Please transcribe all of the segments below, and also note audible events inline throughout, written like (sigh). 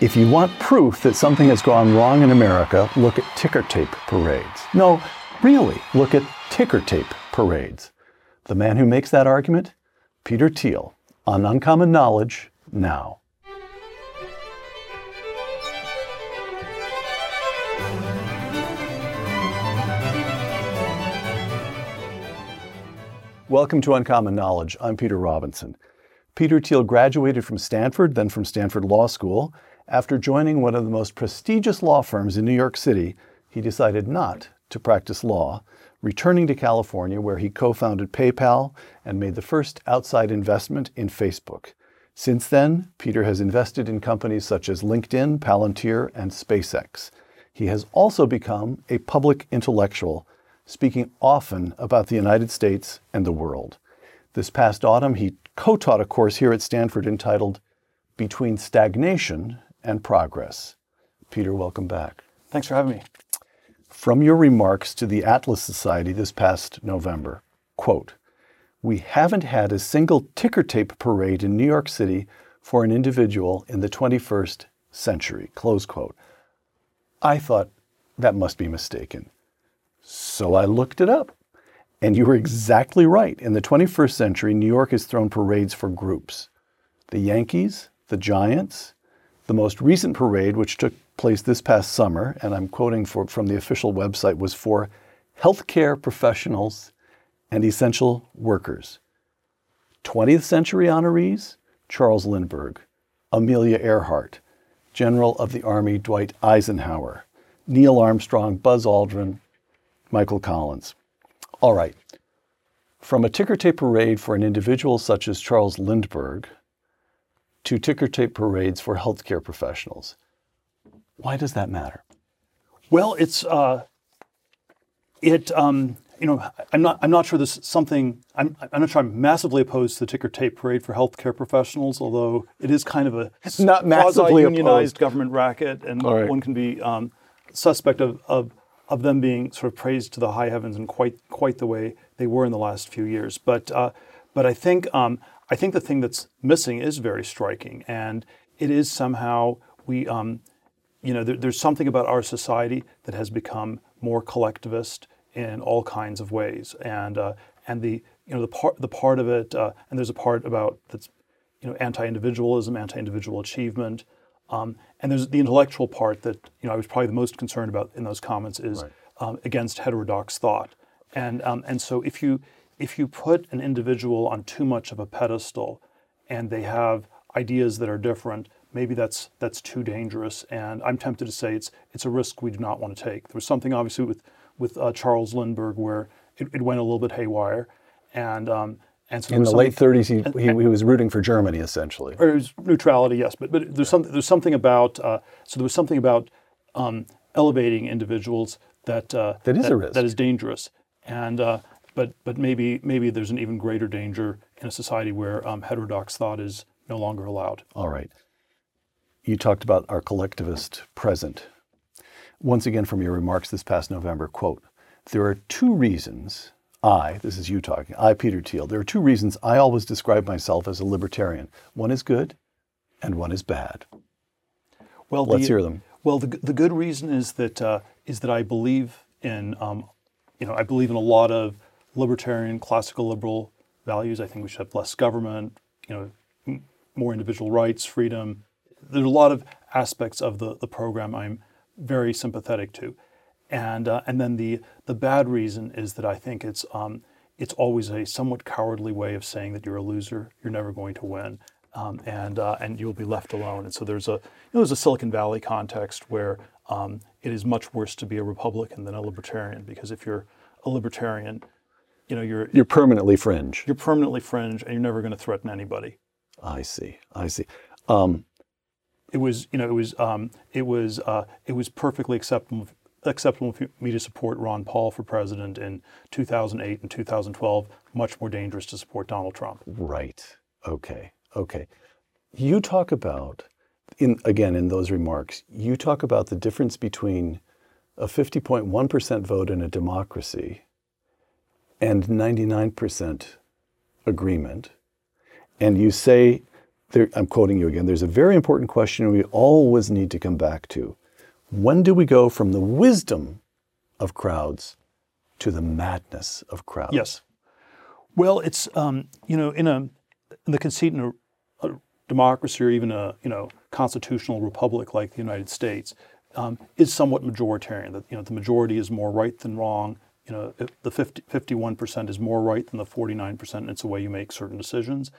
If you want proof that something has gone wrong in America, look at ticker tape parades. No, really, look at ticker tape parades. The man who makes that argument? Peter Thiel, on Uncommon Knowledge, now. Welcome to Uncommon Knowledge. I'm Peter Robinson. Peter Thiel graduated from Stanford, then from Stanford Law School, after joining one of the most prestigious law firms in New York City, he decided not to practice law, returning to California where he co founded PayPal and made the first outside investment in Facebook. Since then, Peter has invested in companies such as LinkedIn, Palantir, and SpaceX. He has also become a public intellectual, speaking often about the United States and the world. This past autumn, he co taught a course here at Stanford entitled Between Stagnation and progress. Peter, welcome back. Thanks for having me. From your remarks to the Atlas Society this past November, quote, we haven't had a single ticker tape parade in New York City for an individual in the 21st century, close quote. I thought that must be mistaken. So I looked it up. And you were exactly right. In the 21st century, New York has thrown parades for groups the Yankees, the Giants, the most recent parade, which took place this past summer, and I'm quoting for, from the official website, was for healthcare professionals and essential workers. 20th century honorees Charles Lindbergh, Amelia Earhart, General of the Army Dwight Eisenhower, Neil Armstrong, Buzz Aldrin, Michael Collins. All right. From a ticker tape parade for an individual such as Charles Lindbergh to ticker tape parades for healthcare professionals. Why does that matter? Well, it's uh, it. Um, you know, I'm not. I'm not sure this is something. I'm. I'm not sure. I'm massively opposed to the ticker tape parade for healthcare professionals. Although it is kind of a it's not massively unionized opposed. government racket, and right. one can be um, suspect of, of of them being sort of praised to the high heavens in quite quite the way they were in the last few years. But uh, but I think um, I think the thing that's missing is very striking, and it is somehow we, um, you know, there, there's something about our society that has become more collectivist in all kinds of ways, and uh, and the you know the part the part of it, uh, and there's a part about that's you know anti-individualism, anti-individual achievement, um, and there's the intellectual part that you know I was probably the most concerned about in those comments is right. um, against heterodox thought, and um, and so if you if you put an individual on too much of a pedestal and they have ideas that are different, maybe that's that's too dangerous. And I'm tempted to say it's it's a risk we do not want to take. There was something obviously with with uh, Charles Lindbergh where it, it, went a little bit haywire, and um, and so in the late 30s, he, and, he, he, was rooting for Germany essentially. Or it was neutrality, yes, but but there's something there's something about uh, so there was something about um, elevating individuals that uh, that is that, a risk that is dangerous, and uh, but but maybe maybe there's an even greater danger in a society where um, heterodox thought is no longer allowed. All right. You talked about our collectivist present. Once again, from your remarks this past November, quote, there are two reasons I, this is you talking, I, Peter Thiel, there are two reasons I always describe myself as a libertarian. One is good and one is bad. Well, let's the, hear them. Well, the, the good reason is that uh, is that I believe in, um, you know, I believe in a lot of libertarian, classical liberal values. I think we should have less government, you know, more individual rights, freedom. There's a lot of aspects of the, the program I'm very sympathetic to. And, uh, and then the, the bad reason is that I think it's, um, it's always a somewhat cowardly way of saying that you're a loser, you're never going to win, um, and, uh, and you'll be left alone. And so there's a, you know, there's a Silicon Valley context where um, it is much worse to be a Republican than a libertarian because if you're a libertarian, you know you're you're permanently fringe. You're permanently fringe, and you're never going to threaten anybody. I see. I see. Um, it was you know it was um, it was uh, it was perfectly acceptable acceptable for me to support Ron Paul for president in 2008 and 2012. Much more dangerous to support Donald Trump. Right. Okay. Okay. You talk about in again in those remarks. You talk about the difference between a 50.1% vote in a democracy and 99% agreement. And you say there, I'm quoting you again. There's a very important question we always need to come back to. When do we go from the wisdom of crowds to the madness of crowds? Yes. Well, it's um, you know in a in the conceit in a, a, democracy or even a you know constitutional republic like the United States um, is somewhat majoritarian. That you know the majority is more right than wrong. You know the 50, 51% is more right than the 49%. And it's the way you make certain decisions,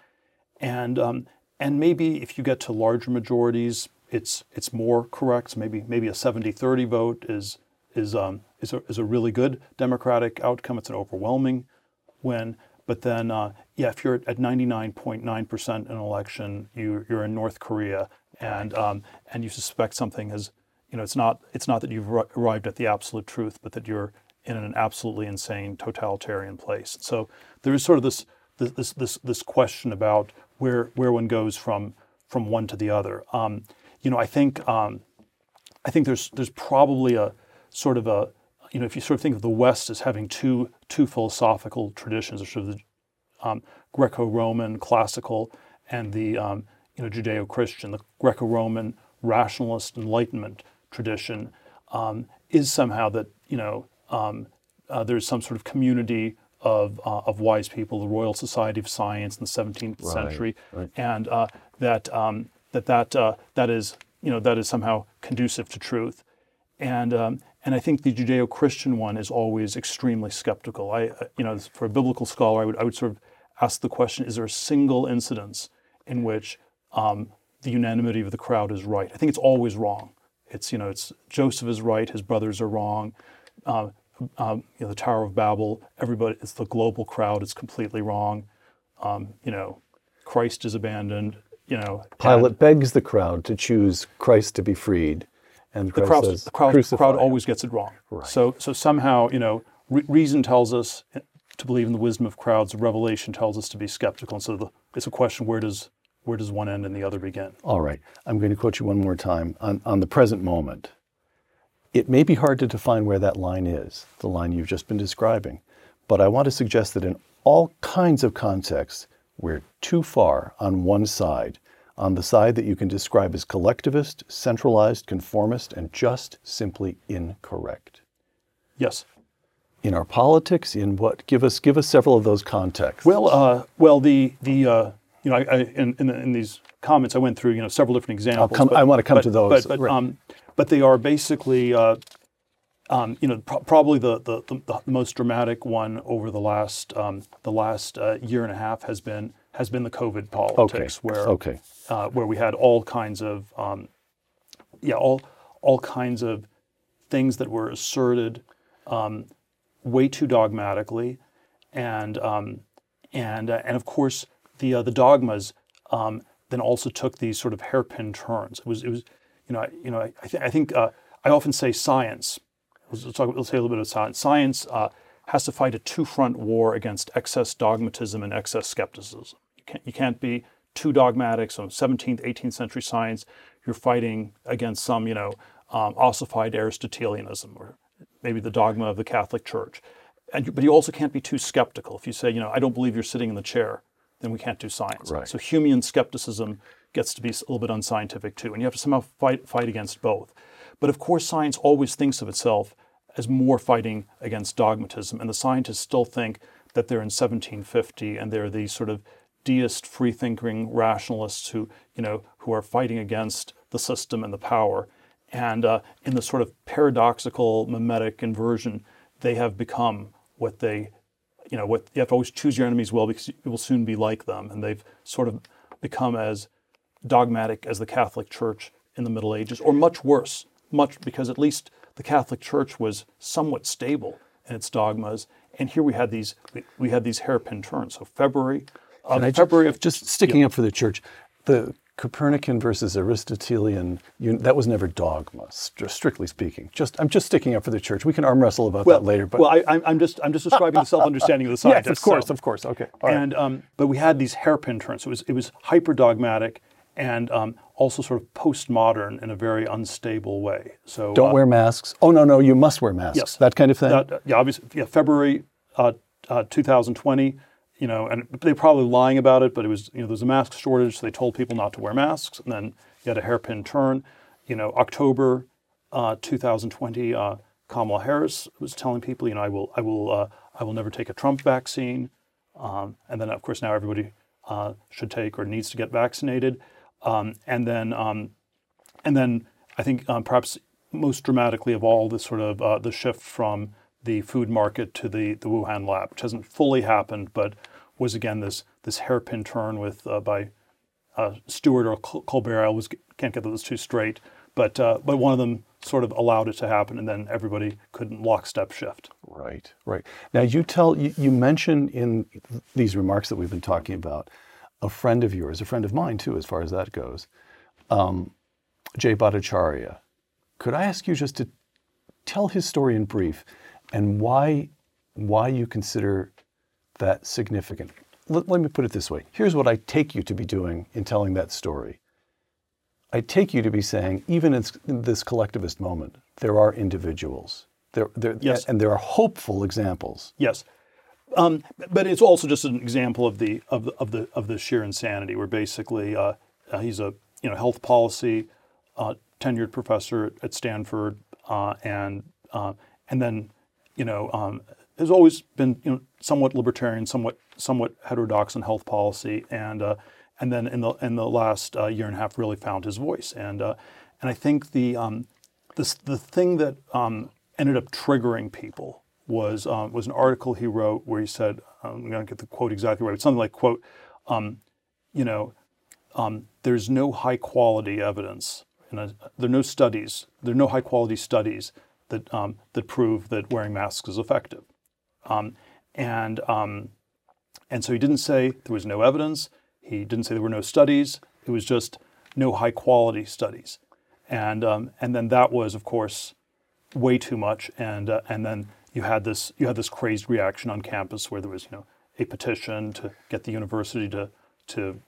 and um, and maybe if you get to larger majorities, it's it's more correct. Maybe maybe a 70-30 vote is is um, is a, is a really good democratic outcome. It's an overwhelming win. But then, uh, yeah, if you're at 99.9% in an election, you, you're in North Korea, and um, and you suspect something has, you know, it's not it's not that you've arrived at the absolute truth, but that you're in an absolutely insane totalitarian place. So there is sort of this this this this question about where where one goes from from one to the other. Um, you know, I think um, I think there's there's probably a sort of a you know, if you sort of think of the West as having two two philosophical traditions, sort of the um, Greco-Roman classical and the um, you know Judeo-Christian, the Greco-Roman rationalist Enlightenment tradition um, is somehow that you know um, uh, there's some sort of community of uh, of wise people, the Royal Society of Science in the 17th right, century, right. and uh, that um, that that uh, that is you know that is somehow conducive to truth, and um, and I think the Judeo-Christian one is always extremely skeptical. I, you know, for a biblical scholar, I would, I would sort of ask the question: Is there a single incidence in which um, the unanimity of the crowd is right? I think it's always wrong. It's you know, it's Joseph is right, his brothers are wrong. Uh, um, you know, the Tower of Babel, everybody, it's the global crowd, it's completely wrong. Um, you know, Christ is abandoned. You know, Pilate begs the crowd to choose Christ to be freed. And the crowd, says, the crowd, crowd, always gets it wrong. Right. So, so somehow, you know, re- reason tells us to believe in the wisdom of crowds. Revelation tells us to be skeptical. And so, the, it's a question: where does where does one end and the other begin? All right. I'm going to quote you one more time on, on the present moment. It may be hard to define where that line is, the line you've just been describing, but I want to suggest that in all kinds of contexts, we're too far on one side on the side that you can describe as collectivist, centralized, conformist, and just simply incorrect. Yes. In our politics, in what? Give us give us several of those contexts. Well, uh, well, the the uh, you know, I, I, in, in, in, these comments, I went through you know several different examples. Come, but, I want to come but, to those. But, but, right. um, but they are basically, uh, um, you know, pro- probably the, the, the, the, most dramatic one over the last um, the last uh, year and a half has been has been the COVID politics, okay. where okay. Uh, where we had all kinds of um, yeah all all kinds of things that were asserted um, way too dogmatically, and um, and uh, and of course the uh, the dogmas um, then also took these sort of hairpin turns. It was it was you know I, you know I, I, th- I think uh, I often say science. Let's, talk, let's say a little bit of science. Science uh, has to fight a two-front war against excess dogmatism and excess skepticism. You can't, you can't be too dogmatic. So 17th, 18th century science, you're fighting against some, you know, um, ossified Aristotelianism or maybe the dogma of the Catholic Church. And, but you also can't be too skeptical. If you say, you know, I don't believe you're sitting in the chair, then we can't do science. Right. So Humean skepticism gets to be a little bit unscientific too, and you have to somehow fight fight against both. But of course, science always thinks of itself as more fighting against dogmatism. And the scientists still think that they're in 1750 and they're these sort of deist, free-thinking rationalists who, you know, who are fighting against the system and the power. And uh, in the sort of paradoxical mimetic inversion, they have become what they, you know, what you have to always choose your enemies well because you will soon be like them. And they've sort of become as dogmatic as the Catholic Church in the Middle Ages, or much worse, much because at least the Catholic Church was somewhat stable in its dogmas, and here we had these we, we had these hairpin turns. So February, uh, February of just sticking yeah. up for the Church, the Copernican versus Aristotelian, you, that was never dogma, strictly speaking. Just I'm just sticking up for the church. We can arm wrestle about well, that later. But well, I, am just I'm just describing the self-understanding of the scientists. (laughs) yes, of course, so. of course. Okay. All and right. um, but we had these hairpin turns. It was it was hyper dogmatic and um, also sort of postmodern in a very unstable way. So don't uh, wear masks. Oh no, no, you must wear masks. Yes, that kind of thing. Uh, yeah, obviously. Yeah, February uh, uh 2020. you know, and they're probably lying about it, but it was, you know, there's a mask shortage, so they told people not to wear masks, and then you had a hairpin turn. You know, October uh, 2020, uh, Kamala Harris was telling people, you know, I will, I will, uh, I will never take a Trump vaccine, um, and then of course now everybody uh, should take or needs to get vaccinated, um, and then, um, and then I think um, perhaps most dramatically of all, the sort of uh, the shift from the food market to the, the Wuhan lab, which hasn't fully happened, but was again this this hairpin turn with uh, by uh, Stewart or Colbert. I always can't get those two straight, but uh, but one of them sort of allowed it to happen, and then everybody couldn't lockstep shift. Right, right. Now you tell you, you mention in these remarks that we've been talking about a friend of yours, a friend of mine too, as far as that goes, um, Jay Bhattacharya. Could I ask you just to tell his story in brief? and why why you consider that significant. Let, let, me put it this way. Here's what I take you to be doing in telling that story. I take you to be saying, even in, this collectivist moment, there are individuals. There, there, yes. and there are hopeful examples. Yes. Um, but it's also just an example of the of the of the, of the sheer insanity, where basically uh, uh, he's a you know health policy uh, tenured professor at Stanford, uh, and uh, and then you know, um, has always been you know, somewhat libertarian, somewhat somewhat heterodox in health policy, and uh, and then in the in the last year and a half really found his voice. And and I think the um, the thing that um, ended up triggering people was um, was an article he wrote where he said I'm going to get the quote exactly right. It's something like quote, um, you know, um, there's no high quality evidence. A, there are no studies. There are no high quality studies that um, that prove that wearing masks is effective. Um, and um, and so he didn't say there was no evidence. He didn't say there were no studies. It was just no high quality studies. And um, and then that was, of course, way too much. And uh, and then you had this you had this crazed reaction on campus where there was you know a petition to get the university to to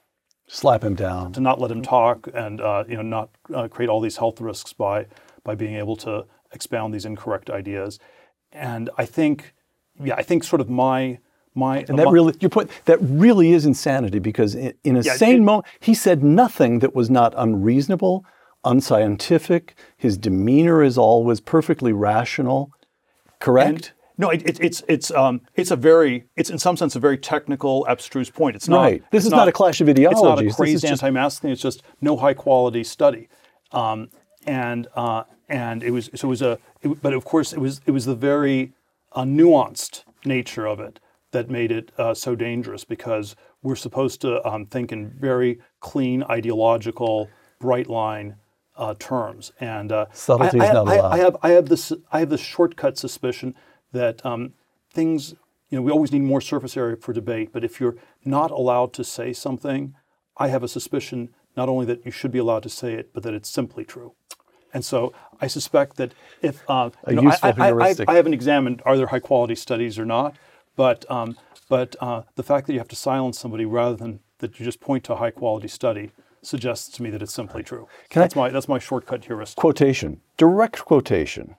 slap him down to not let him talk and uh, you know not uh, create all these health risks by by being able to expound these incorrect ideas. And I think, yeah, I think sort of my my and that my, really your point that really is insanity because in, in a yeah, sane moment he said nothing that was not unreasonable, unscientific. His demeanor is always perfectly rational. Correct. And, no, it, it, it's it's um, it's a very it's in some sense a very technical, abstruse point. It's not. Right. This is not, not, a clash of ideologies. It's not a crazed anti-mask thing. It's just no high quality study, um, and uh, and it was so it was a it, but of course it was it was the very uh, nuanced nature of it that made it uh, so dangerous because we're supposed to um, think in very clean ideological bright line uh, terms and uh, subtlety is not allowed. I, I have I have this I have this shortcut suspicion that um, things you know we always need more surface area for debate but if you're not allowed to say something I have a suspicion not only that you should be allowed to say it but that it's simply true. And so I suspect that if uh, you know, I, I, I, I, haven't examined are there high quality studies or not, but um, but uh, the fact that you have to silence somebody rather than that you just point to a high quality study suggests to me that it's simply true. Can that's my that's my shortcut heuristic. Quotation, direct quotation.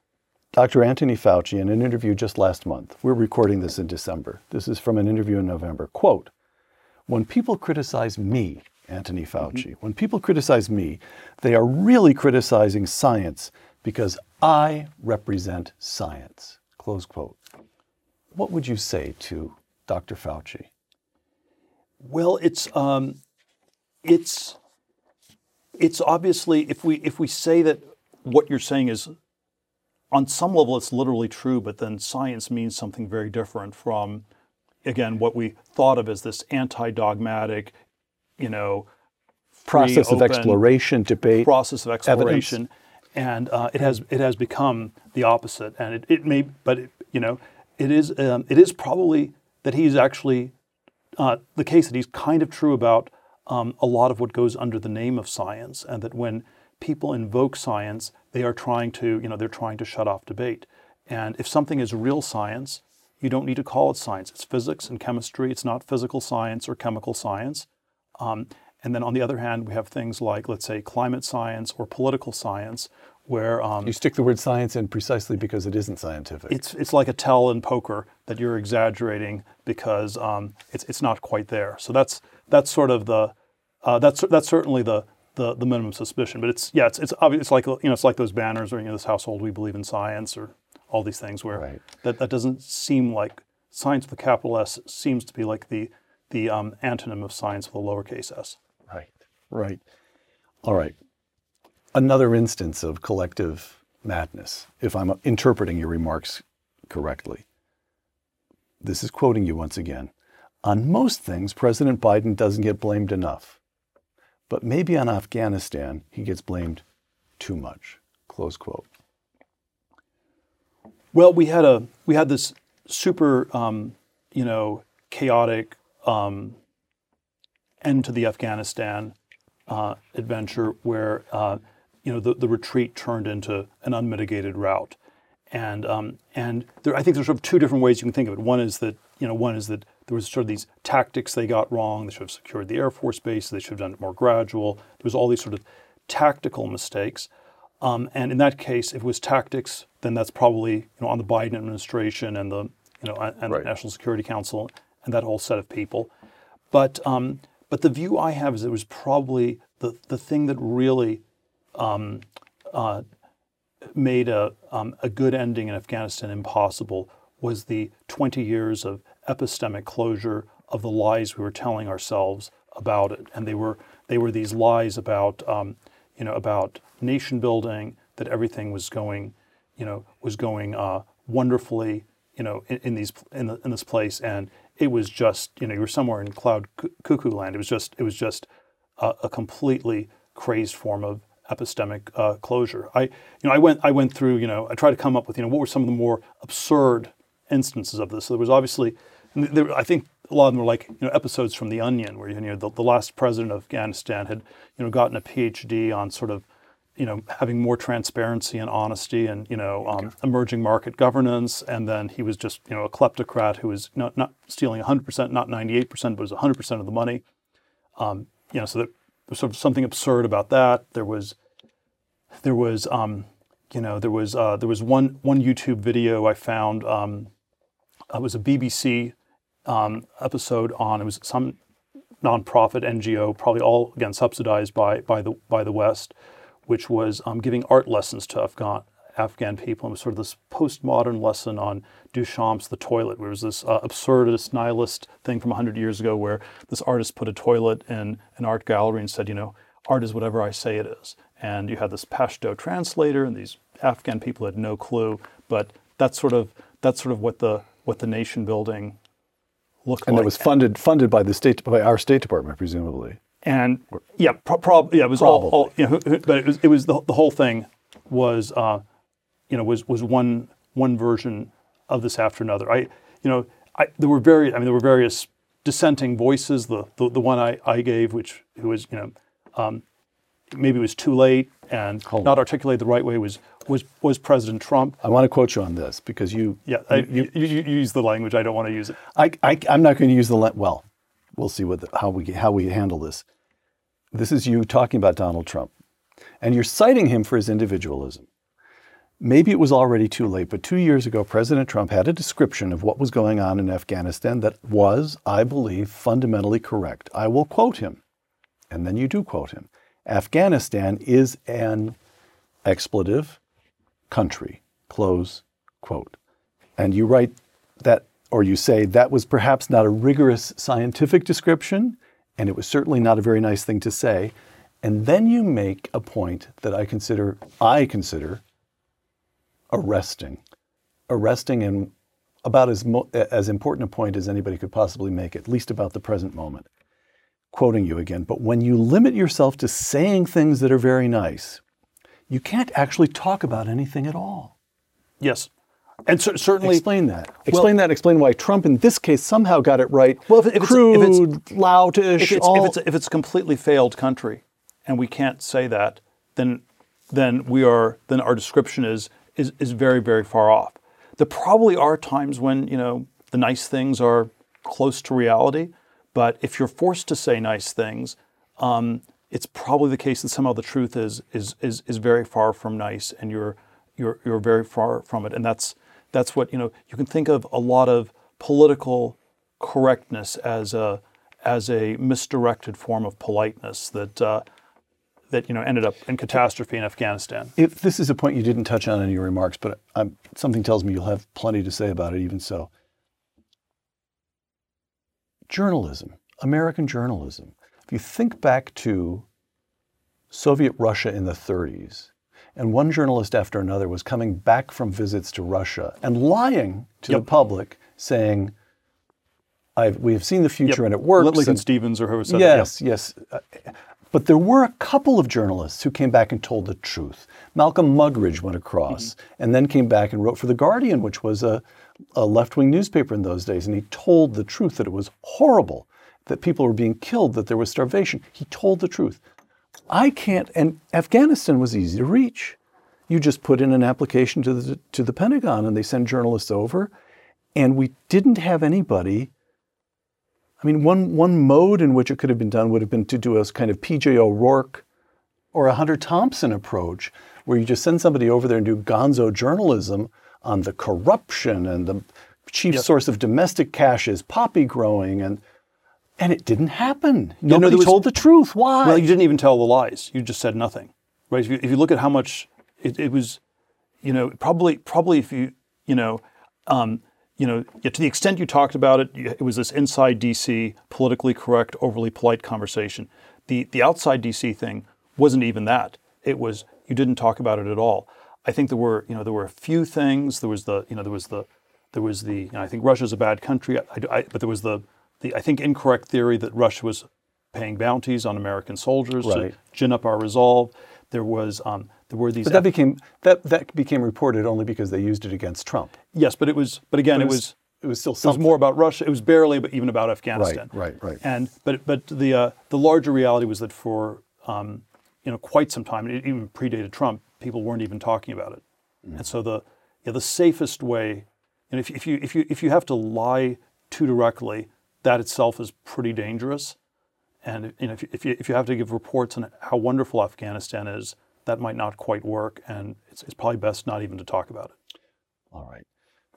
Dr. Anthony Fauci in an interview just last month. We're recording this in December. This is from an interview in November. Quote: When people criticize me Anthony Fauci. Mm-hmm. When people criticize me, they are really criticizing science because I represent science. Close quote. What would you say to Dr. Fauci? Well, it's um, it's it's obviously if we if we say that what you're saying is on some level it's literally true, but then science means something very different from again what we thought of as this anti-dogmatic you know, process of exploration, debate, process of exploration, evidence. and uh, it has it has become the opposite. And it, it may, but it, you know, it is um, it is probably that he's actually uh, the case that he's kind of true about um, a lot of what goes under the name of science, and that when people invoke science, they are trying to you know they're trying to shut off debate. And if something is real science, you don't need to call it science. It's physics and chemistry. It's not physical science or chemical science. Um, and then on the other hand, we have things like, let's say, climate science or political science, where um, You stick the word science in precisely because it isn't scientific. it's it's like a tell in poker that you're exaggerating because um, it's it's not quite there. So that's that's sort of the uh, that's that's certainly the, the the minimum suspicion. But it's yeah, it's it's obvious. It's like you know, it's like those banners or you know, this household we believe in science or all these things where Right. that that doesn't seem like science with a capital S seems to be like the the um, antonym of science with a lowercase s. Right. Right. All right. Another instance of collective madness, if I'm interpreting your remarks correctly. This is quoting you once again. On most things, President Biden doesn't get blamed enough. But maybe on Afghanistan, he gets blamed too much. Close quote. Well, we had a we had this super um, you know chaotic um, end to the Afghanistan uh, adventure where uh, you know the, the retreat turned into an unmitigated rout, and um, and there, I think there's sort of two different ways you can think of it. One is that you know one is that there was sort of these tactics they got wrong. They should have secured the air force base. They should have done it more gradual. There was all these sort of tactical mistakes. Um, and in that case, if it was tactics, then that's probably you know on the Biden administration and the you know and Right. the National Security Council and that whole set of people. But um, but the view I have is it was probably the the thing that really um, uh, made a um, a good ending in Afghanistan impossible was the 20 years of epistemic closure of the lies we were telling ourselves about it, and they were they were these lies about um, you know about nation building that everything was going you know was going uh, wonderfully you know in, in these in, the, in this place, and it was just you know you were somewhere in cloud cu- cuckoo land. It was just it was just a, a completely crazed form of epistemic uh, closure. I, you know, I went, I went through, you know, I tried to come up with, you know, what were some of the more absurd instances of this. So there was obviously, there, I think a lot of them were like, you know, episodes from The Onion, where you know the, the last president of Afghanistan had, you know, gotten a PhD on sort of, you know, having more transparency and honesty and you know um, emerging market governance, and then he was just you know a kleptocrat who was not not stealing 100 percent, not 98 percent, but was 100 percent of the money you know, so there was sort of something absurd about that. There was, there was, um, you know, there was uh, there was one one YouTube video I found. Um, it was a BBC um, episode on it was some nonprofit NGO, probably all again subsidized by by the by the West, which was um, giving art lessons to Afghan Afghan people. It was sort of this postmodern lesson on Duchamp's The Toilet, where it was this uh, absurdist nihilist thing from 100 years ago where this artist put a toilet in an art gallery and said, you know, art is whatever I say it is. And you had this Pashto translator, and these Afghan people had no clue. But that's sort of that's sort of what the what the nation building looked like. And like. that was funded funded by the state by our State Department, presumably. and yeah, pro- prob- yeah, it was all, all you know, but it was it was the, the whole thing was uh, you know was was one one version of this after another. I you know I there were very I mean there were various dissenting voices. The the, the one I, I gave, which who was you know um, maybe it was too late and Hold not articulated the right way was was was President Trump. I want to quote you on this because you Yeah, I, you, you, you use the language. I don't want to use it. I, I, I'm not going to use the le- well. We'll see what the, how we how we handle this. This is you talking about Donald Trump, and you're citing him for his individualism. Maybe it was already too late, but two years ago, President Trump had a description of what was going on in Afghanistan that was, I believe, fundamentally correct. I will quote him, and then you do quote him. Afghanistan is an expletive country. Close quote. And you write that, or you say that was perhaps not a rigorous scientific description, and it was certainly not a very nice thing to say. And then you make a point that I consider, I consider arresting. Arresting and about as, mo- as important a point as anybody could possibly make, at least about the present moment. Quoting you again, but when you limit yourself to saying things that are very nice, you can't actually talk about anything at all. Yes, and cer- certainly Explain that. Explain that. Explain why Trump, in this case, somehow got it right. Well, if if it's- crude, if it's- loutish, if it's, all. if, it's, if it's a completely failed country and we can't say that, then then we are then our description is is is very very far off. There probably are times when you know the nice things are close to reality, but if you're forced to say nice things, um, it's probably the case that somehow the truth is is is is very far from nice, and you're you're you're very far from it, and that's that's what you know. You can think of a lot of political correctness as a as a misdirected form of politeness that uh, that you know ended up in catastrophe in Afghanistan. If this is a point you didn't touch on in your remarks, but I'm, something tells me you'll have plenty to say about it. Even so, journalism, American journalism. If you think back to Soviet Russia in the 30s, and one journalist after another was coming back from visits to Russia and lying to yep. the public, saying, we have seen the future yep. and it works. Lincoln and, Steffens or whoever said yes. Yes, yes. Uh, but there were a couple of journalists who came back and told the truth. Malcolm Muggeridge went across mm-hmm. and then came back and wrote for The Guardian, which was a, a left wing newspaper in those days. And he told the truth that it was horrible, that people were being killed, that there was starvation. He told the truth. I can't, and Afghanistan was easy to reach. You just put in an application to the, to the Pentagon and they send journalists over. And we didn't have anybody I mean, one, one mode in which it could have been done would have been to do a kind of PJ O'Rourke or a Hunter Thompson approach, where you just send somebody over there and do gonzo journalism on the corruption and the chief yep. source of domestic cash is poppy growing and and it didn't happen. Nobody you know, was, told the truth. Why? Well, you didn't even tell the lies. You just said nothing, right? If you, if you look at how much it, it, was, you know, probably probably if you you know, um, you know, to the extent you talked about it, it was this inside DC, politically correct, overly polite conversation. The the outside DC thing wasn't even that. It was you didn't talk about it at all. I think there were you know there were a few things. There was the you know there was the there was the you know, I think Russia's a bad country. I, I, but there was the the I think incorrect theory that Russia was paying bounties on American soldiers right. to gin up our resolve. There was um, there were these. But that became that that became reported only because they used it against Trump. Yes, but it was. But again, but it, was, it was. It was still something. It was more about Russia. It was barely, but even about Afghanistan. Right, right, right. And but but the uh, the larger reality was that for um, you know quite some time, it even predated Trump, people weren't even talking about it. Mm. And so the the safest way, and if, if you if you if you have to lie too directly, that itself is pretty dangerous. And you know, if, if you if you have to give reports on how wonderful Afghanistan is, that might not quite work, and it's, it's probably best not even to talk about it. All right.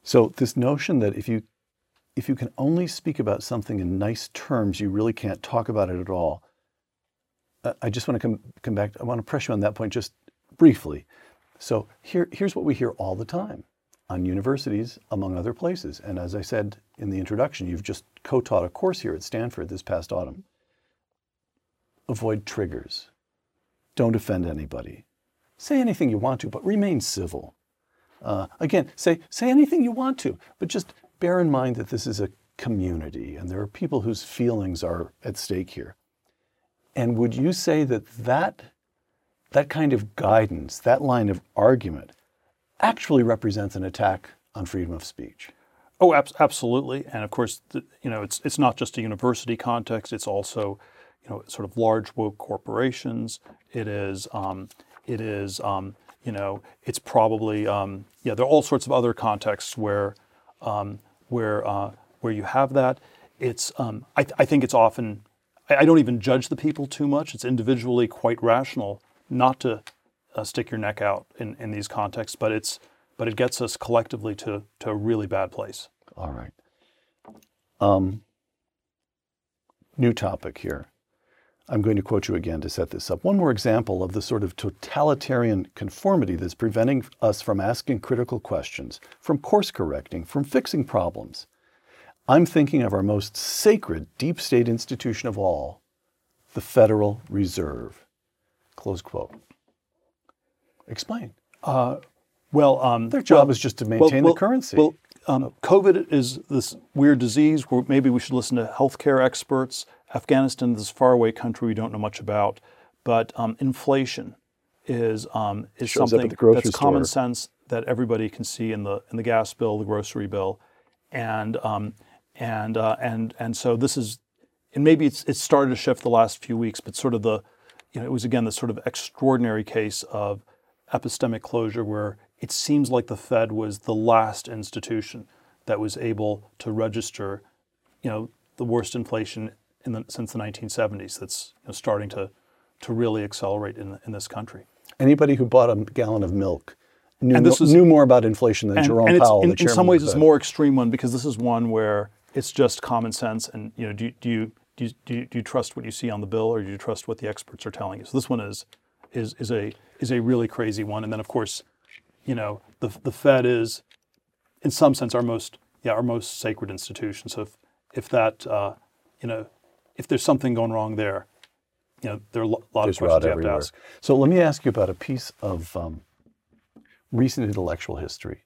So this notion that if you if you can only speak about something in nice terms, you really can't talk about it at all. I just want to come come back. I want to press you on that point just briefly. So here here's what we hear all the time on universities, among other places. And as I said in the introduction, you've just co-taught a course here at Stanford this past autumn. Avoid triggers. Don't offend anybody. Say anything you want to, but remain civil. Uh, again, say, say anything you want to, but just bear in mind that this is a community and there are people whose feelings are at stake here. And would you say that that, that kind of guidance, that line of argument, actually represents an attack on freedom of speech? Oh, ab- absolutely. And of course, the, you know, it's, it's not just a university context, it's also you know, sort of large woke corporations. It is, um, it is, um, you know, it's probably, um, yeah, there are all sorts of other contexts where, um, where, uh, where you have that. It's, um, I, I, think it's often, I, don't even judge the people too much. It's individually quite rational not to uh, stick your neck out in, in these contexts, but it's, but it gets us collectively to, to a really bad place. All right. Um, new topic here. I'm going to quote you again to set this up. One more example of the sort of totalitarian conformity that's preventing us from asking critical questions, from course correcting, from fixing problems. I'm thinking of our most sacred deep state institution of all, the Federal Reserve. Close quote. Explain. Uh, well, um, their job well, is just to maintain well, the currency. Well, um, COVID is this weird disease where maybe we should listen to healthcare experts Afghanistan, this faraway country we don't know much about, but um, inflation is um, is Shows something that's store. common sense that everybody can see in the in the gas bill, the grocery bill, and um, and uh, and and so this is, and maybe it's it's started to shift the last few weeks, but sort of the, you know, it was again the sort of extraordinary case of epistemic closure where it seems like the Fed was the last institution that was able to register, you know, the worst inflation the, since the 1970s that's you know, starting to to really accelerate in, in this country. Anybody who bought a gallon of milk knew, And this mo- is- knew more about inflation than and, Jerome and Powell. in, the in some ways it's a more extreme one because this is one where it's just common sense and you know do, do you do you, do you, do you trust what you see on the bill or do you trust what the experts are telling you? So this one is is is a is a really crazy one. And then of course you know the the Fed is in some sense our most yeah our most sacred institution. So if if that uh, you know if there's something going wrong there you know there are a lot There's of questions you have to ask. So let me ask you about a piece of um, recent intellectual history.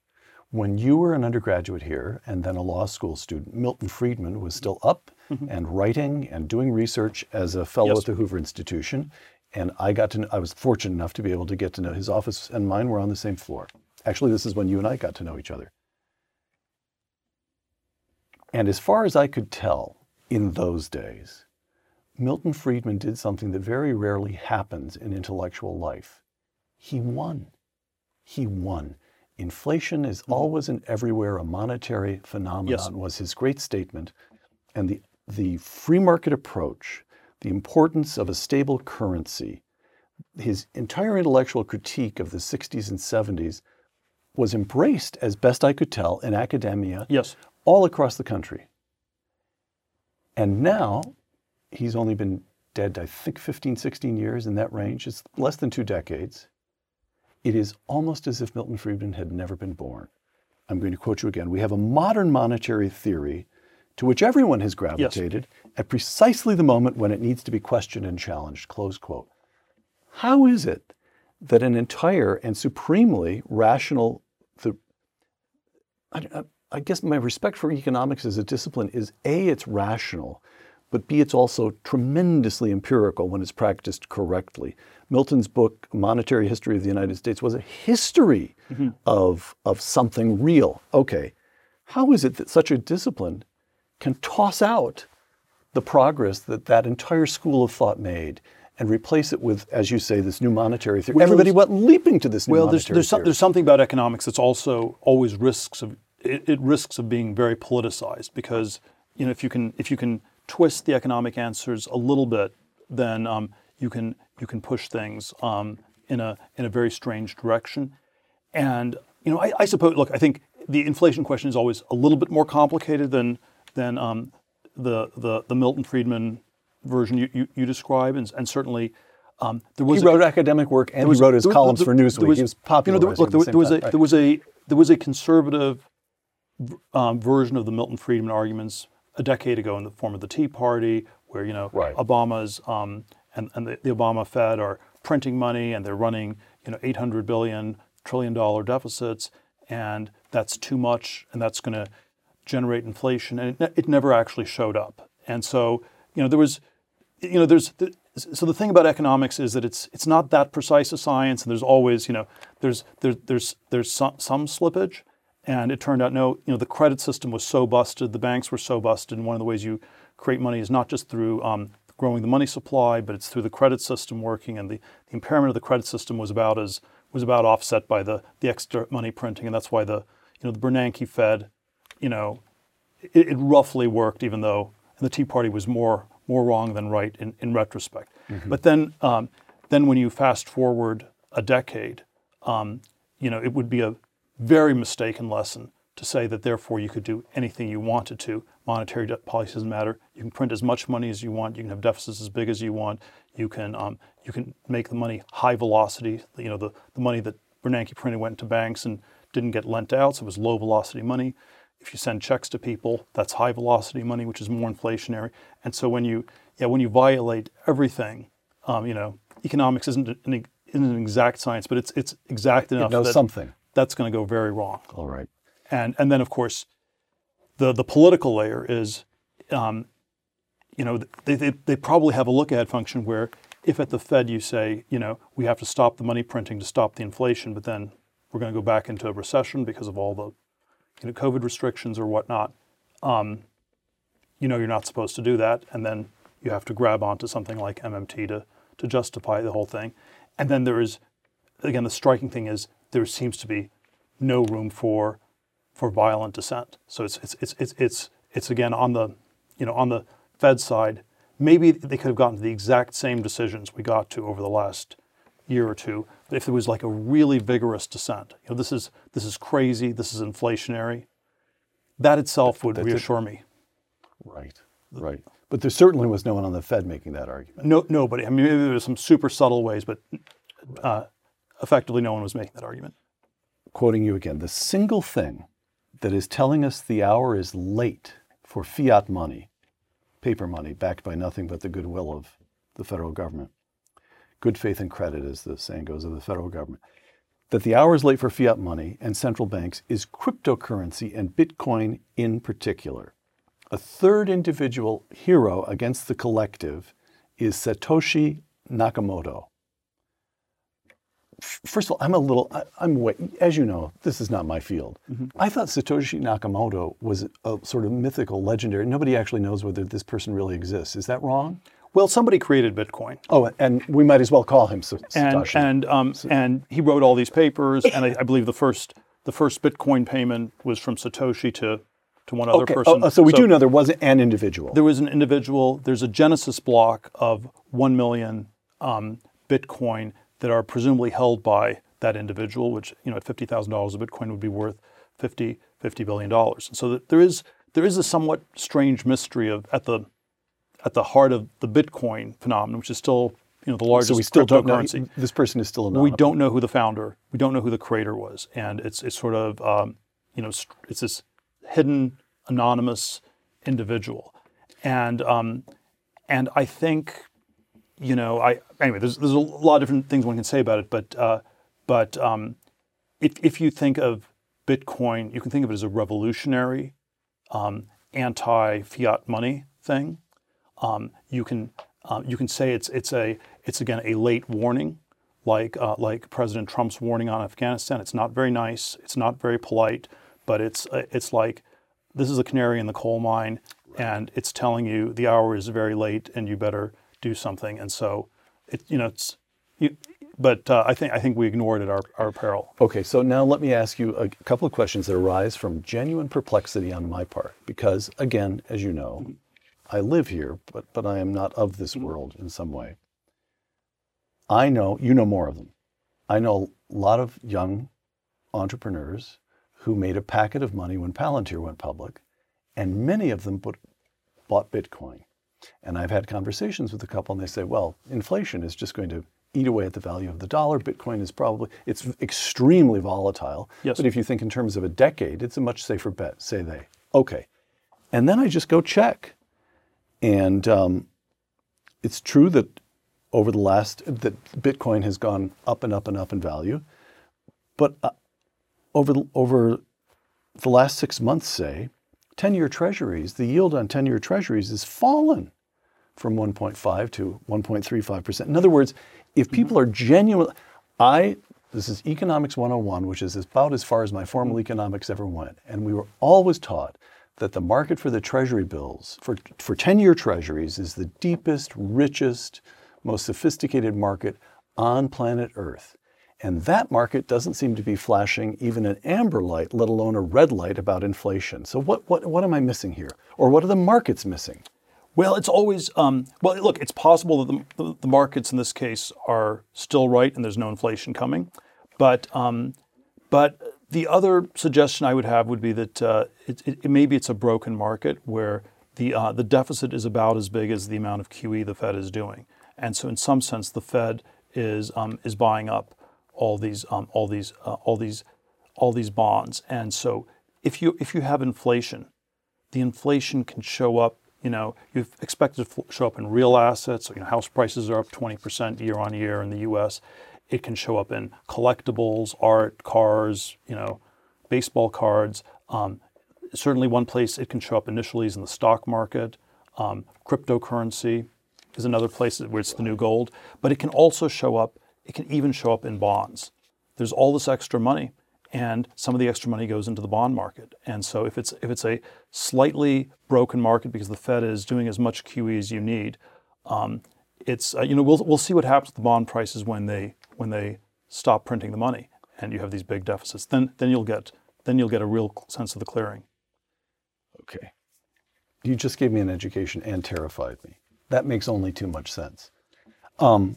When you were an undergraduate here and then a law school student, Milton Friedman was still up (laughs) and writing and doing research as a fellow Mm-hmm. Yes. at the Hoover Institution. And I got to, kn- I was fortunate enough to be able to get to know his office and mine were on the same floor. Actually, this is when you and I got to know each other. And as far as I could tell in those days, Milton Friedman did something that very rarely happens in intellectual life. He won. He won. Inflation is always and everywhere a monetary phenomenon, was his great statement. And the, the free market approach, the importance of a stable currency, his entire intellectual critique of the 60s and 70s was embraced, as best I could tell, in academia yes all across the country. And now he's only been dead, I think, 15, 16 years in that range. It's less than two decades. It is almost as if Milton Friedman had never been born. I'm going to quote you again. We have a modern monetary theory to which everyone has gravitated at precisely the moment when it needs to be questioned and challenged. Close quote. How is it that an entire and supremely rational, the, I, I- guess my respect for economics as a discipline is A, it's rational, but B, it's also tremendously empirical when it's practiced correctly. Milton's book, Monetary History of the United States, was a history mm-hmm. of, of something real. Okay, how is it that such a discipline can toss out the progress that that entire school of thought made and replace it with, as you say, this new monetary theory? Everybody there's- went leaping to this new Well, there's monetary there's, some, theory. there's something about economics that's also always risks of it, it risks of being very politicized because you know if you can if you can twist the economic answers a little bit, then um, you can you can push things um, in a in a very strange direction. And you know, I, I suppose look, I think the inflation question is always a little bit more complicated than than um, the, the the Milton Friedman version you, you, you describe, and, and certainly. Um, there was he a- academic work and was- he wrote his there was- columns there- for Newsweek. he was popular. You know, there, look, there, there was a there was a there was a conservative um, version of the Milton Friedman arguments a decade ago in the form of the Tea Party, where you know Right. Obama's um, and and the, the Obama Fed are printing money and they're running you know 800 billion trillion dollar deficits, and that's too much, and that's going to generate inflation, and it, it never actually showed up. And so you know there was you know, there's the, so the thing about economics is that it's it's not that precise a science, and there's always you know there's there's there's there's some, some slippage, and it turned out no you know the credit system was so busted, the banks were so busted, and one of the ways you create money is not just through um, growing the money supply, but it's through the credit system working, and the, the impairment of the credit system was about as was about offset by the the extra money printing, and that's why the you know the Bernanke Fed, you know, it, it roughly worked, even though the Tea Party was more more wrong than right in, in retrospect. But then um, then when you fast forward a decade, um, you know, it would be a very mistaken lesson to say that therefore you could do anything you wanted to. Monetary policy doesn't matter. You can print as much money as you want. You can have deficits as big as you want. You can um, you can make the money high velocity. You know, the, the money that Bernanke printed went to banks and didn't get lent out, so it was low velocity money. If you send checks to people, that's high velocity money, which is more inflationary. And so when you yeah when you violate everything, um, you know, economics isn't an, isn't an exact science, but it's it's exact enough It knows that something. that's going to go very wrong. All right. And and then of course, the the political layer is, um, you know, they, they they probably have a look ahead function where if at the Fed you say, you know, we have to stop the money printing to stop the inflation, but then we're going to go back into a recession because of all the, you know, COVID restrictions or whatnot. Um, you know, you're not supposed to do that, and then you have to grab onto something like MMT to to justify the whole thing. And then there is, again, the striking thing is there seems to be no room for for violent dissent. So it's it's it's it's it's, it's again on the you know on the Fed side, maybe they could have gotten to the exact same decisions we got to over the last year or two if there was like a really vigorous dissent. You know, this is this is crazy. This is inflationary. That itself would That- reassure me. Right, right. But there certainly was no one on the Fed making that argument. No, nobody. I mean, maybe there was some super subtle ways, but uh, effectively, no one was making that argument. Quoting you again, the single thing that is telling us the hour is late for fiat money, paper money backed by nothing but the goodwill of the federal government, good faith and credit, as the saying goes, of the federal government, that the hour is late for fiat money and central banks is cryptocurrency and Bitcoin in particular. A third individual hero against the collective is Satoshi Nakamoto. First of all, I'm a little, I, I'm way, as you know, this is not my field. Mm-hmm. I thought Satoshi Nakamoto was a sort of mythical, legendary. Nobody actually knows whether this person really exists. Is that wrong? Well, somebody created Bitcoin, Oh, and we might as well call him Sa- and Satoshi. and um, and he wrote all these papers, and I, I believe the first the first Bitcoin payment was from Satoshi to to one other okay, person. oh, so we do know there was an individual. there was an individual. There's a genesis block of one million um, Bitcoin that are presumably held by that individual, which you know at fifty thousand dollars a Bitcoin would be worth 50, 50 billion dollars. And so that there is there is a somewhat strange mystery of at the at the heart of the Bitcoin phenomenon, which is still you know the largest so we still don't know. This person is still a We don't know who the founder, we don't know who the creator was, and it's it's sort of um, you know it's this hidden anonymous individual, and um, and I think you know I anyway there's there's a lot of different things one can say about it, but uh, but um, if if you think of Bitcoin, you can think of it as a revolutionary um, anti-fiat money thing. Um, you can um, you can say it's it's a it's again a late warning, like uh, like President Trump's warning on Afghanistan. It's not very nice. It's not very polite, but it's uh, it's like this is a canary in the coal mine, and it's telling you the hour is very late and you better do something. And so it you know it's you, but uh, I think I think we ignored it at our, our peril. Okay, so now let me ask you a couple of questions that arise from genuine perplexity on my part. Because, again, as you know, I live here, but, but I am not of this mm-hmm. world in some way. I know, you know more of them. I know a lot of young entrepreneurs who made a packet of money when Palantir went public, and many of them put, bought Bitcoin. And I've had conversations with a couple, and they say, well, inflation is just going to eat away at the value of the dollar. Bitcoin is probably, it's extremely volatile. Yes. But if you think in terms of a decade, it's a much safer bet, say they. Okay. And then I just go check. And um, it's true that over the last, that Bitcoin has gone up and up and up in value. But uh, over, the, over the last six months, say, 10 year treasuries, the yield on 10 year treasuries has fallen from 1.5 to 1.35%. In other words, if people are genuine, I, this is Economics 101, which is about as far as my formal economics ever went. And we were always taught that the market for the treasury bills, for, for 10 year treasuries, is the deepest, richest, most sophisticated market on planet Earth. And that market doesn't seem to be flashing even an amber light, let alone a red light about inflation. So, what, what, what am I missing here? Or what are the markets missing? Well, it's always um, well. Look, it's possible that the, the, markets in this case are still right, and there's no inflation coming. But um, but the other suggestion I would have would be that uh, it, it, maybe it's a broken market where the uh, the deficit is about as big as the amount of QE the Fed is doing, and so in some sense the Fed is um, is buying up all these um, all these uh, all these all these bonds, and so if you if you have inflation, the inflation can show up you know, you expect it to show up in real assets. So, you know, house prices are up 20% year on year in the U.S. It can show up in collectibles, art, cars, you know, baseball cards. Um, certainly, one place it can show up initially is in the stock market. Um, cryptocurrency is another place where it's the new gold. But it can also show up. It can even show up in bonds. There's all this extra money and some of the extra money goes into the bond market. And so if it's if it's a slightly broken market because the Fed is doing as much QE as you need, um, it's uh, you know we'll we'll see what happens to the bond prices when they when they stop printing the money and you have these big deficits. Then then you'll get then you'll get a real sense of the clearing. Okay. You just gave me an education and terrified me That makes only too much sense. Um,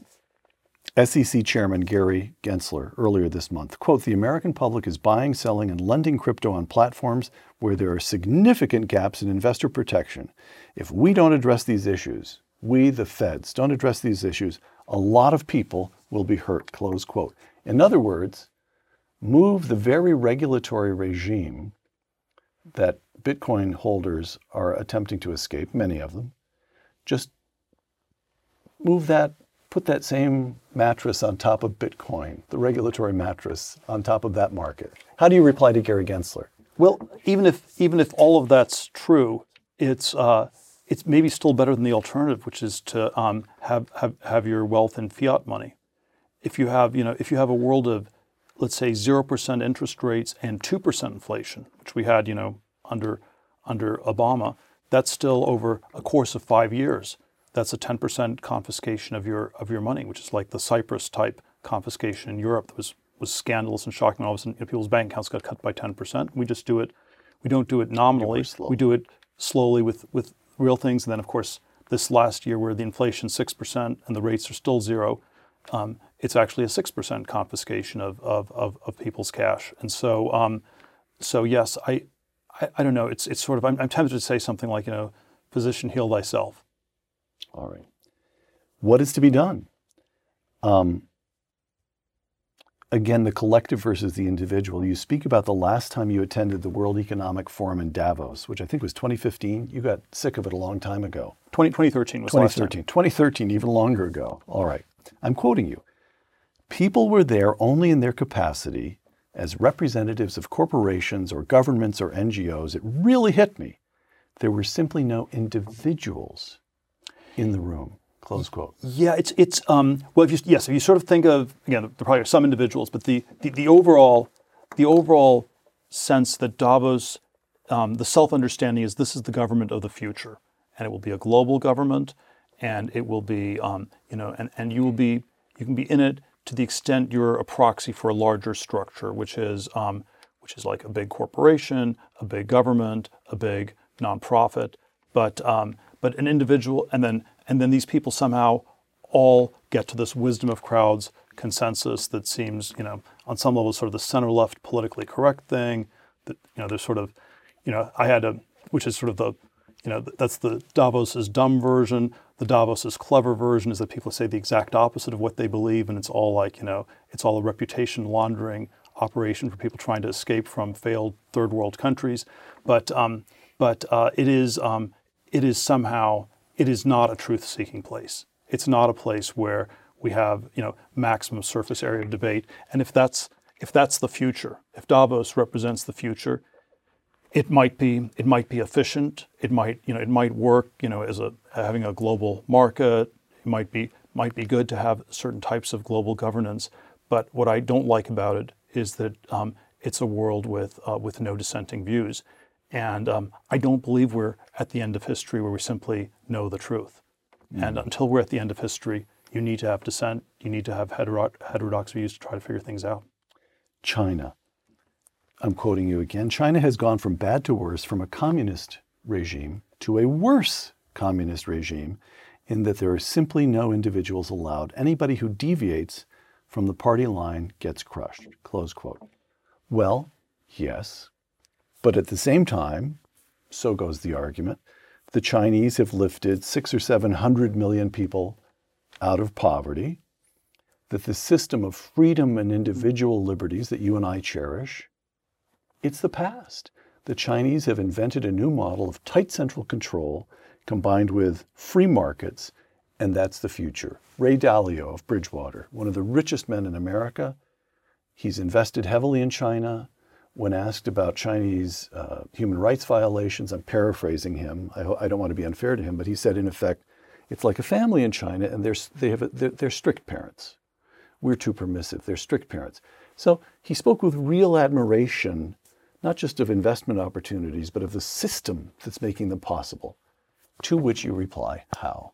SEC Chairman Gary Gensler earlier this month, quote, the American public is buying, selling, and lending crypto on platforms where there are significant gaps in investor protection. If we don't address these issues, we, the feds, don't address these issues, a lot of people will be hurt, close quote. In other words, move the very regulatory regime that Bitcoin holders are attempting to escape, many of them, just move that, put that same mattress on top of Bitcoin, the regulatory mattress on top of that market. How do you reply to Gary Gensler? Well, even if even if all of that's true, it's uh, it's maybe still better than the alternative, which is to um, have, have have your wealth in fiat money. If you have you know if you have a world of let's say zero percent interest rates and two percent inflation, which we had you know under under Obama, that's still over a course of five years. That's a 10% confiscation of your of your money, which is like the Cyprus type confiscation in Europe that was was scandalous and shocking. All of a sudden, you know, people's bank accounts got cut by 10%. We just do it. We don't do it nominally. We do it slowly with with real things. And then, of course, this last year, where the inflation six percent and the rates are still zero, um, it's actually a six percent confiscation of, of, of of people's cash. And so, um, so yes, I I, I, don't know. It's it's sort of I'm, I'm, tempted to say something like you know, physician heal thyself. All right. What is to be done? Um, again, the collective versus the individual. You speak about the last time you attended the World Economic Forum in Davos, which I think was 2015. You got sick of it a long time ago. 20, 2013 was 2013. 2013, even longer ago. All right. I'm quoting you. People were there only in their capacity as representatives of corporations or governments or NGOs, it really hit me. There were simply no individuals in the room. Close quote. Yeah, it's it's um, well, if you yes, if you sort of think of again, there probably are some individuals, but the the, the overall the overall sense that Davos, um, the self understanding is this is the government of the future, and it will be a global government, and it will be um, you know, and and you will be you can be in it to the extent you're a proxy for a larger structure, which is um, which is like a big corporation, a big government, a big nonprofit, but um, but an individual, and then and then these people somehow all get to this wisdom of crowds consensus that seems, you know, on some level sort of the center left politically correct thing. That you know, there's sort of, you know, I had a, which is sort of the, you know, that's the Davos's dumb version. The Davos's clever version is that people say the exact opposite of what they believe, and it's all like, you know, it's all a reputation laundering operation for people trying to escape from failed third world countries. But um, but uh, it is um, it is somehow it is not a truth seeking place. It's not a place where we have you know maximum surface area of debate. And if that's if that's the future, if Davos represents the future, it might be it might be efficient. It might you know it might work you know as a having a global market. It might be might be good to have certain types of global governance. But what I don't like about it is that um, it's a world with uh, with no dissenting views, and um, I don't believe we're at the end of history where we simply know the truth. Mm-hmm. And until we're at the end of history, you need to have dissent. You need to have heterodox views to try to figure things out. China. I'm quoting you again. China has gone from bad to worse, from a communist regime to a worse communist regime, in that there are simply no individuals allowed. Anybody who deviates from the party line gets crushed. Close quote. Well, yes. But at the same time, so goes the argument, the Chinese have lifted six or seven hundred million people out of poverty, that the system of freedom and individual liberties that you and I cherish it's the past. The Chinese have invented a new model of tight central control combined with free markets, and that's the future. Ray Dalio of Bridgewater, one of the richest men in America, he's invested heavily in China. When asked about Chinese uh, human rights violations, I'm paraphrasing him. I, I, don't want to be unfair to him, but he said, in effect, it's like a family in China, and they're, they have a, they're, they're strict parents. We're too permissive. They're strict parents. So he spoke with real admiration not just of investment opportunities, but of the system that's making them possible. To which you reply, how?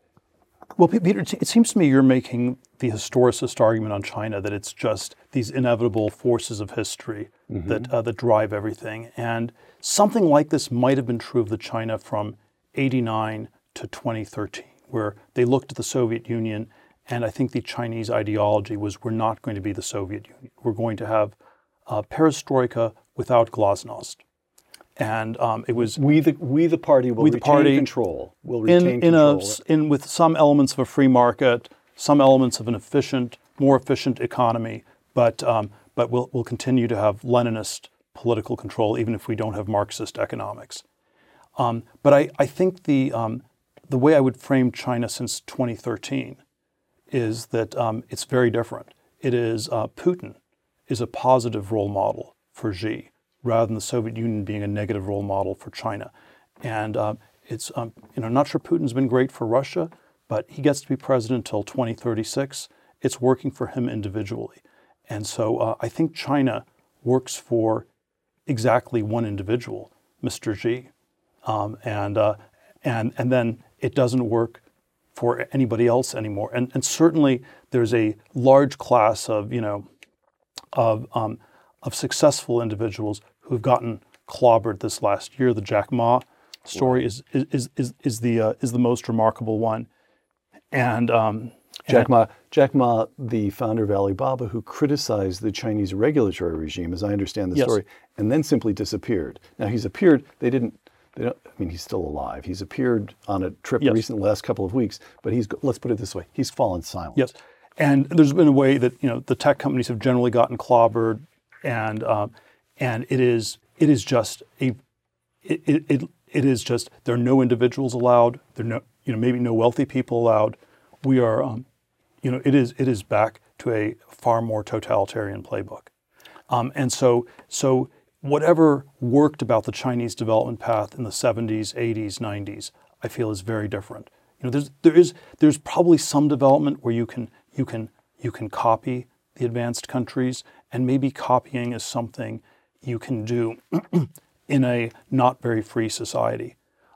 Well, Peter, it seems to me you're making the historicist argument on China that it's just these inevitable forces of history mm-hmm. that uh, that drive everything, and something like this might have been true of the China from '89 to 2013, where they looked at the Soviet Union, and I think the Chinese ideology was we're not going to be the Soviet Union. We're going to have uh, perestroika without glasnost. And um, it was we the we the party will we the party control. Will retain in, in a in with some elements of a free market, some elements of an efficient, more efficient economy, but um, but we'll we'll continue to have Leninist political control, even if we don't have Marxist economics. Um, but I, I think the um, the way I would frame China since 2013 is that um, it's very different. It is uh, Putin is a positive role model for Xi, rather than the Soviet Union being a negative role model for China. And uh, it's um, you know not sure Putin's been great for Russia, but he gets to be president until 2036. It's working for him individually, and so uh, I think China works for exactly one individual, Mr. Xi, um, and uh, and and then it doesn't work for anybody else anymore. And and certainly there's a large class of you know of um, of successful individuals who've gotten clobbered this last year. The Jack Ma story is is is is the uh, is the most remarkable one, and. Um, Jack Ma, Jack Ma, the founder of Alibaba, who criticized the Chinese regulatory regime, as I understand the Yes. story, and then simply disappeared. Now he's appeared. They didn't. They don't. I mean, he's still alive. He's appeared on a trip Yes. recent last couple of weeks, but he's. Let's put it this way: he's fallen silent. Yes, and there's been a way that you know the tech companies have generally gotten clobbered, and um, and it is it is just a it, it, it, is just there are no individuals allowed. There are no you know maybe no wealthy people allowed. We are um, you know it is it is back to a far more totalitarian playbook, um, and so so whatever worked about the Chinese development path in the 70s, 80s, 90s, I feel is very different. You know, there's there is there's probably some development where you can you can you can copy the advanced countries, and maybe copying is something you can do (clears throat) in a not very free society.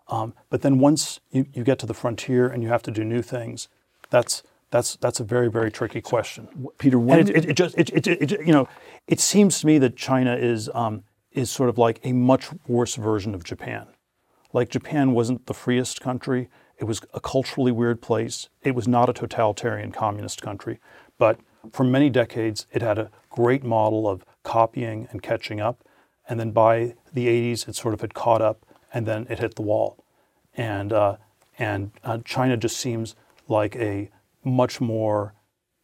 Um, but then once you, you get to the frontier and you have to do new things, that's that's that's a very very tricky question. Peter, when it, it, it just it, it, it, you know it seems to me that China is um, is sort of like a much worse version of Japan. Like Japan wasn't the freest country. It was a culturally weird place. It was not a totalitarian communist country, but for many decades it had a great model of copying and catching up. And then by the 80s, it sort of had caught up, and then it hit the wall. And uh, and uh, China just seems like a much more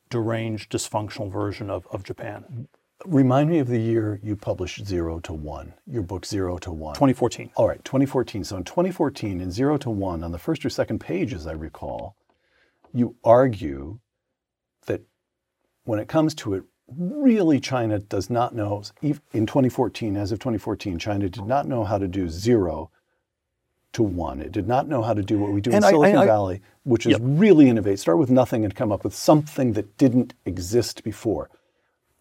deranged, dysfunctional version of, of Japan. remind me of the year you published Zero to One, your book Zero to One. 2014. All right, 2014. So in 2014, in Zero to One, on the first or second page, as I recall, you argue when it comes to it, really China does not know, in 2014, as of 2014, China did not know how to do zero to one. It did not know how to do what we do in I- Silicon I- I- Valley, which is Yep. really innovate, start with nothing and come up with something that didn't exist before.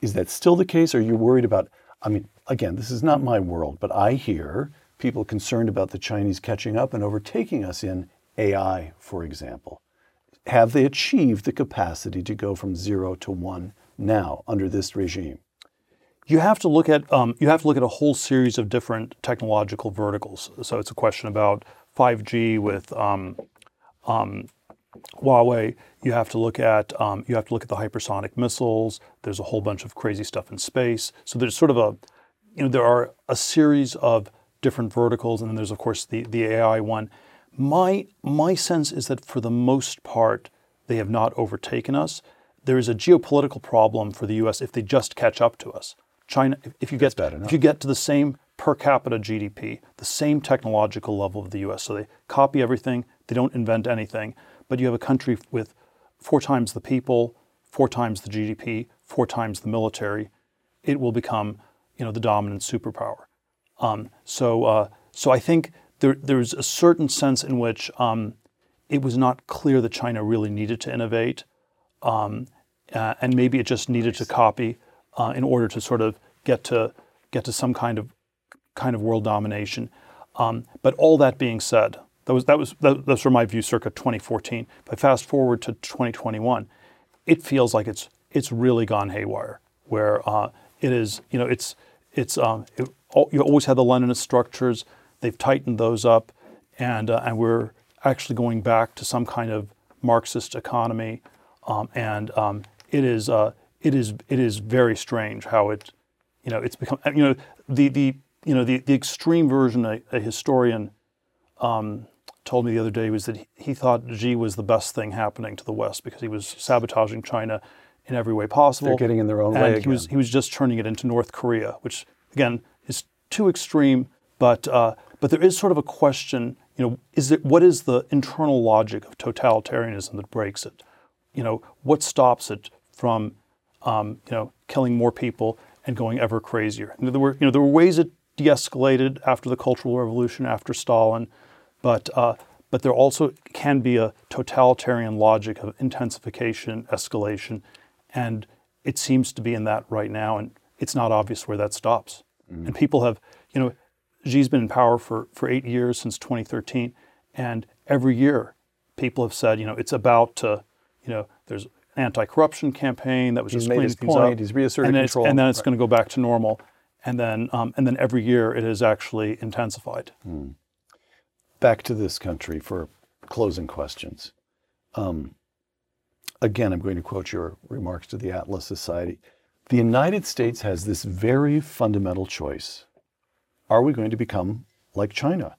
Is that still the case? Are you worried about? I mean, again, this is not my world, but I hear people concerned about the Chinese catching up and overtaking us in AI, for example. Have they achieved the capacity to go from zero to one now under this regime? You have to look at um, you have to look at a whole series of different technological verticals. So it's a question about 5G with um, um, Huawei. You have to look at um, you have to look at the hypersonic missiles. There's a whole bunch of crazy stuff in space. So there's sort of a you know there are a series of different verticals, and then there's of course the the AI one. My my sense is that for the most part they have not overtaken us. There is a geopolitical problem for the U.S. if they just catch up to us. China, if- you get if you get to the same per capita GDP, the same technological level of the U.S., so they copy everything, they don't invent anything, but you have a country with four times the people, four times the GDP, four times the military, it will become, you know, the dominant superpower. Um, so, uh, so I think there, there's a certain sense in which um, it was not clear that China really needed to innovate, um, uh, and maybe it just needed to copy uh, in order to sort of get to get to some kind of kind of world domination. Um, but all that being said, that was that was that, that's from my view, circa 2014. If I fast forward to 2021, it feels like it's it's really gone haywire. Where uh, it is, you know, it's it's um, it, al- you always had the Leninist structures. They've tightened those up, and uh, and we're actually going back to some kind of Marxist economy, um, and um, it is uh, it is it is very strange how it you know it's become you know the the you know the, the extreme version a, a historian um, told me the other day was that he, thought Xi was the best thing happening to the West because he was sabotaging China in every way possible. They're getting in their own and way he was he was just turning it into North Korea, which again is too extreme. But uh, but there is sort of a question. You know, is it what is the internal logic of totalitarianism that breaks it? You know, what stops it from um, you know killing more people and going ever crazier? And there were you know there were ways it de-escalated after the Cultural Revolution, after Stalin, but uh, but there also can be a totalitarian logic of intensification, escalation, and it seems to be in that right now, and it's not obvious where that stops. And people have, you know, Xi's been in power for, for eight years since 2013, and every year people have said, you know, it's about to, you know, there's an anti-corruption campaign that was He's just made his point, up, he's reasserted and then it's- control. and then it's Right. going to go back to normal, and then um, and then every year it has actually intensified. back to this country for closing questions. Um, again, I'm going to quote your remarks to the Atlas Society. The United States has this very fundamental choice. Are we going to become like China?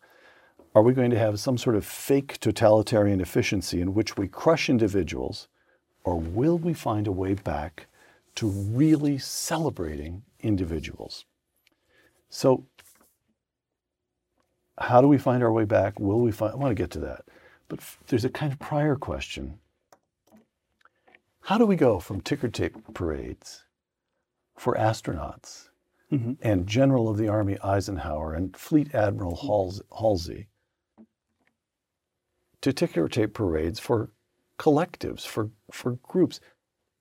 Are we going to have some sort of fake totalitarian efficiency in which we crush individuals? Or will we find a way back to really celebrating individuals? So, how do we find our way back? Will we find? I want to get to that. But there's a kind of prior question. How do we go from ticker tape parades for astronauts Mhm. and General of the Army Eisenhower and Fleet Admiral Hals- Halsey to ticker tape parades for collectives, for, for groups?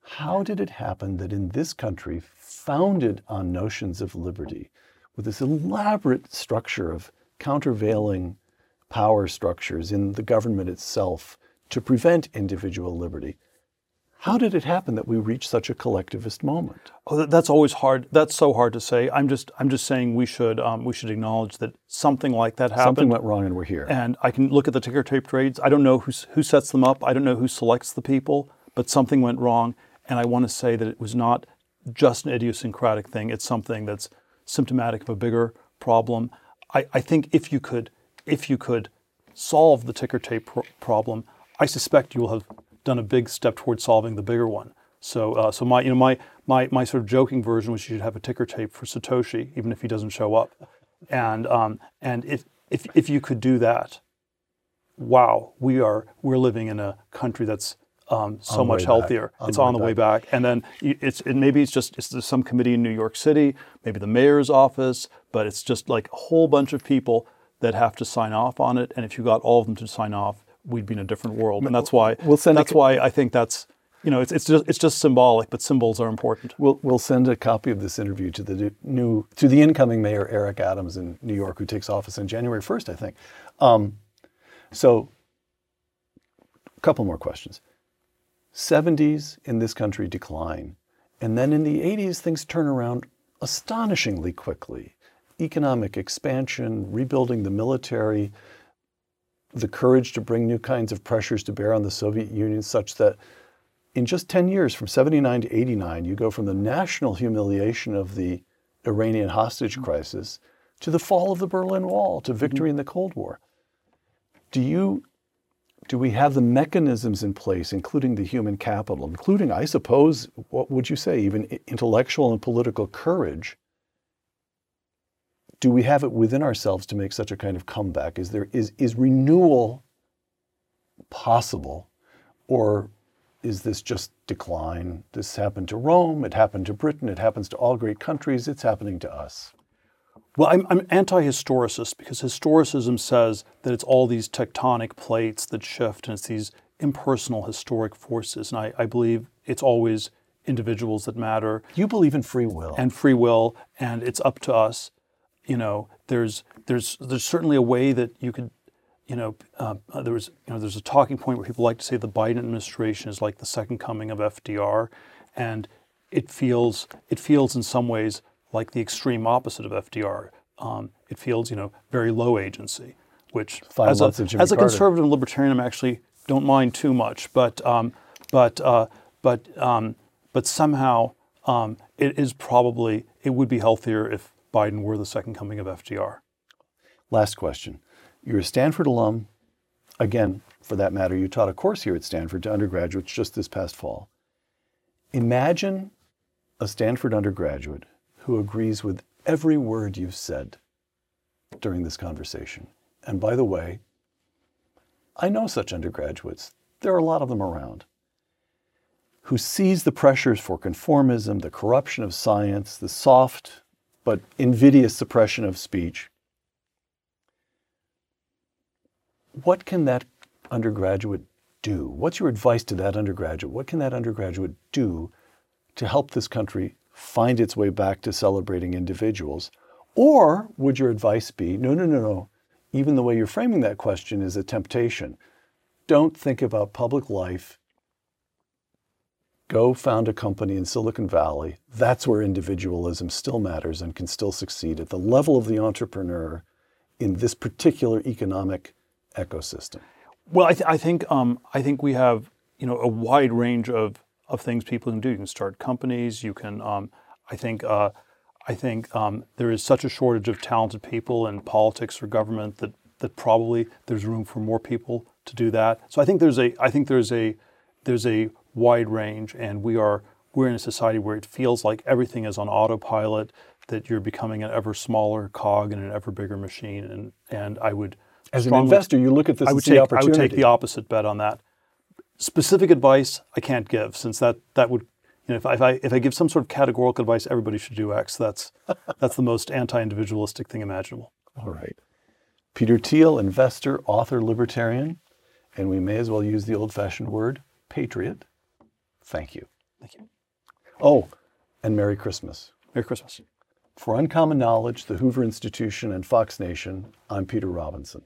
How did it happen that in this country, founded on notions of liberty, with this elaborate structure of countervailing power structures in the government itself to prevent individual liberty, how did it happen that we reached such a collectivist moment? Oh, that's always hard. That's so hard to say. I'm just I'm just saying we should um, we should acknowledge that something like that happened. Something went wrong and we're here. and I can look at the ticker tape trades. I don't know who, who sets them up. I don't know who selects the people, but something went wrong. And I want to say that it was not just an idiosyncratic thing. It's something that's symptomatic of a bigger problem. I, I think if you could, if you could solve the ticker tape pro- problem, I suspect you will have done a big step towards solving the bigger one. So, uh, so my, you know, my, my, my sort of joking version was you should have a ticker tape for Satoshi, even if he doesn't show up. And, um, and if, if, if you could do that, wow, we are we're living in a country that's um, so much healthier. On it's the way on the way back, and then it's it, maybe it's just it's some committee in New York City, maybe the mayor's office, but it's just like a whole bunch of people that have to sign off on it. And if you got all of them to sign off, we'd be in a different world. And that's why We'll send that's co- why I think that's you know it's it's just it's just symbolic, but symbols are important. We'll, we'll send a copy of this interview to the new to the incoming mayor Eric Adams in New York, who takes office on January 1st, I think. Um, so, a couple more questions. 70s in this country decline, and then in the 80s things turn around astonishingly quickly. Economic expansion, rebuilding the military, the courage to bring new kinds of pressures to bear on the Soviet Union, such that in just 10 years, from 79 to 89, you go from the national humiliation of the Iranian hostage mm-hmm. crisis to the fall of the Berlin Wall, to mm-hmm. victory in the Cold War. Do you do we have the mechanisms in place, including the human capital, including, I suppose, what would you say, even intellectual and political courage? Do we have it within ourselves to make such a kind of comeback? Is there is is renewal possible, or is this just decline? This happened to Rome, it happened to Britain, it happens to all great countries, it's happening to us. Well, I'm, I'm anti-historicist because historicism says that it's all these tectonic plates that shift, and it's these impersonal historic forces. And I, I believe it's always individuals that matter You believe in free will. and free will, and it's up to us. You know, there's there's there's certainly a way that you could, you know, uh, uh, there was you know there's a talking point where people like to say the Biden administration is like the second coming of FDR, and it feels it feels in some ways like the extreme opposite of FDR. Um, it feels you know very low agency, which Five as a as a conservative and libertarian, I'm actually don't mind too much, but um, but uh, but um, but somehow um, it is probably it would be healthier if Biden were the second coming of FDR. Last question. You're a Stanford alum. Again, for that matter, you taught a course here at Stanford to undergraduates just this past fall. Imagine a Stanford undergraduate who agrees with every word you've said during this conversation. And by the way, I know such undergraduates. There are a lot of them around who sees the pressures for conformism, the corruption of science, the soft but invidious suppression of speech. What can that undergraduate do? What's your advice to that undergraduate? What can that undergraduate do to help this country find its way back to celebrating individuals? Or would your advice be no, no, no, no. Even the way you're framing that question is a temptation. Don't think about public life. Go found a company in Silicon Valley. That's where individualism still matters and can still succeed at the level of the entrepreneur in this particular economic ecosystem. Well, I, th- I think um, I think we have you know a wide range of of things people can do. You can start companies. You can. Um, I think. Uh, I think um, there is such a shortage of talented people in politics or government that that probably there's room for more people to do that. So I think there's a I think there's a there's a wide range, and we are we're in a society where it feels like everything is on autopilot. That you're becoming an ever smaller cog in an ever bigger machine, and and I would as an investor, you look at this I would take, opportunity. I would take the opposite bet on that. Specific advice I can't give, since that that would you know if I, if I if I give some sort of categorical advice, everybody should do X. That's (laughs) that's the most anti-individualistic thing imaginable. All right, Peter Thiel, investor, author, libertarian, and we may as well use the old-fashioned word patriot. Thank you. Thank you. Oh, and Merry Christmas. Merry Christmas. For Uncommon Knowledge, the Hoover Institution, and Fox Nation, I'm Peter Robinson.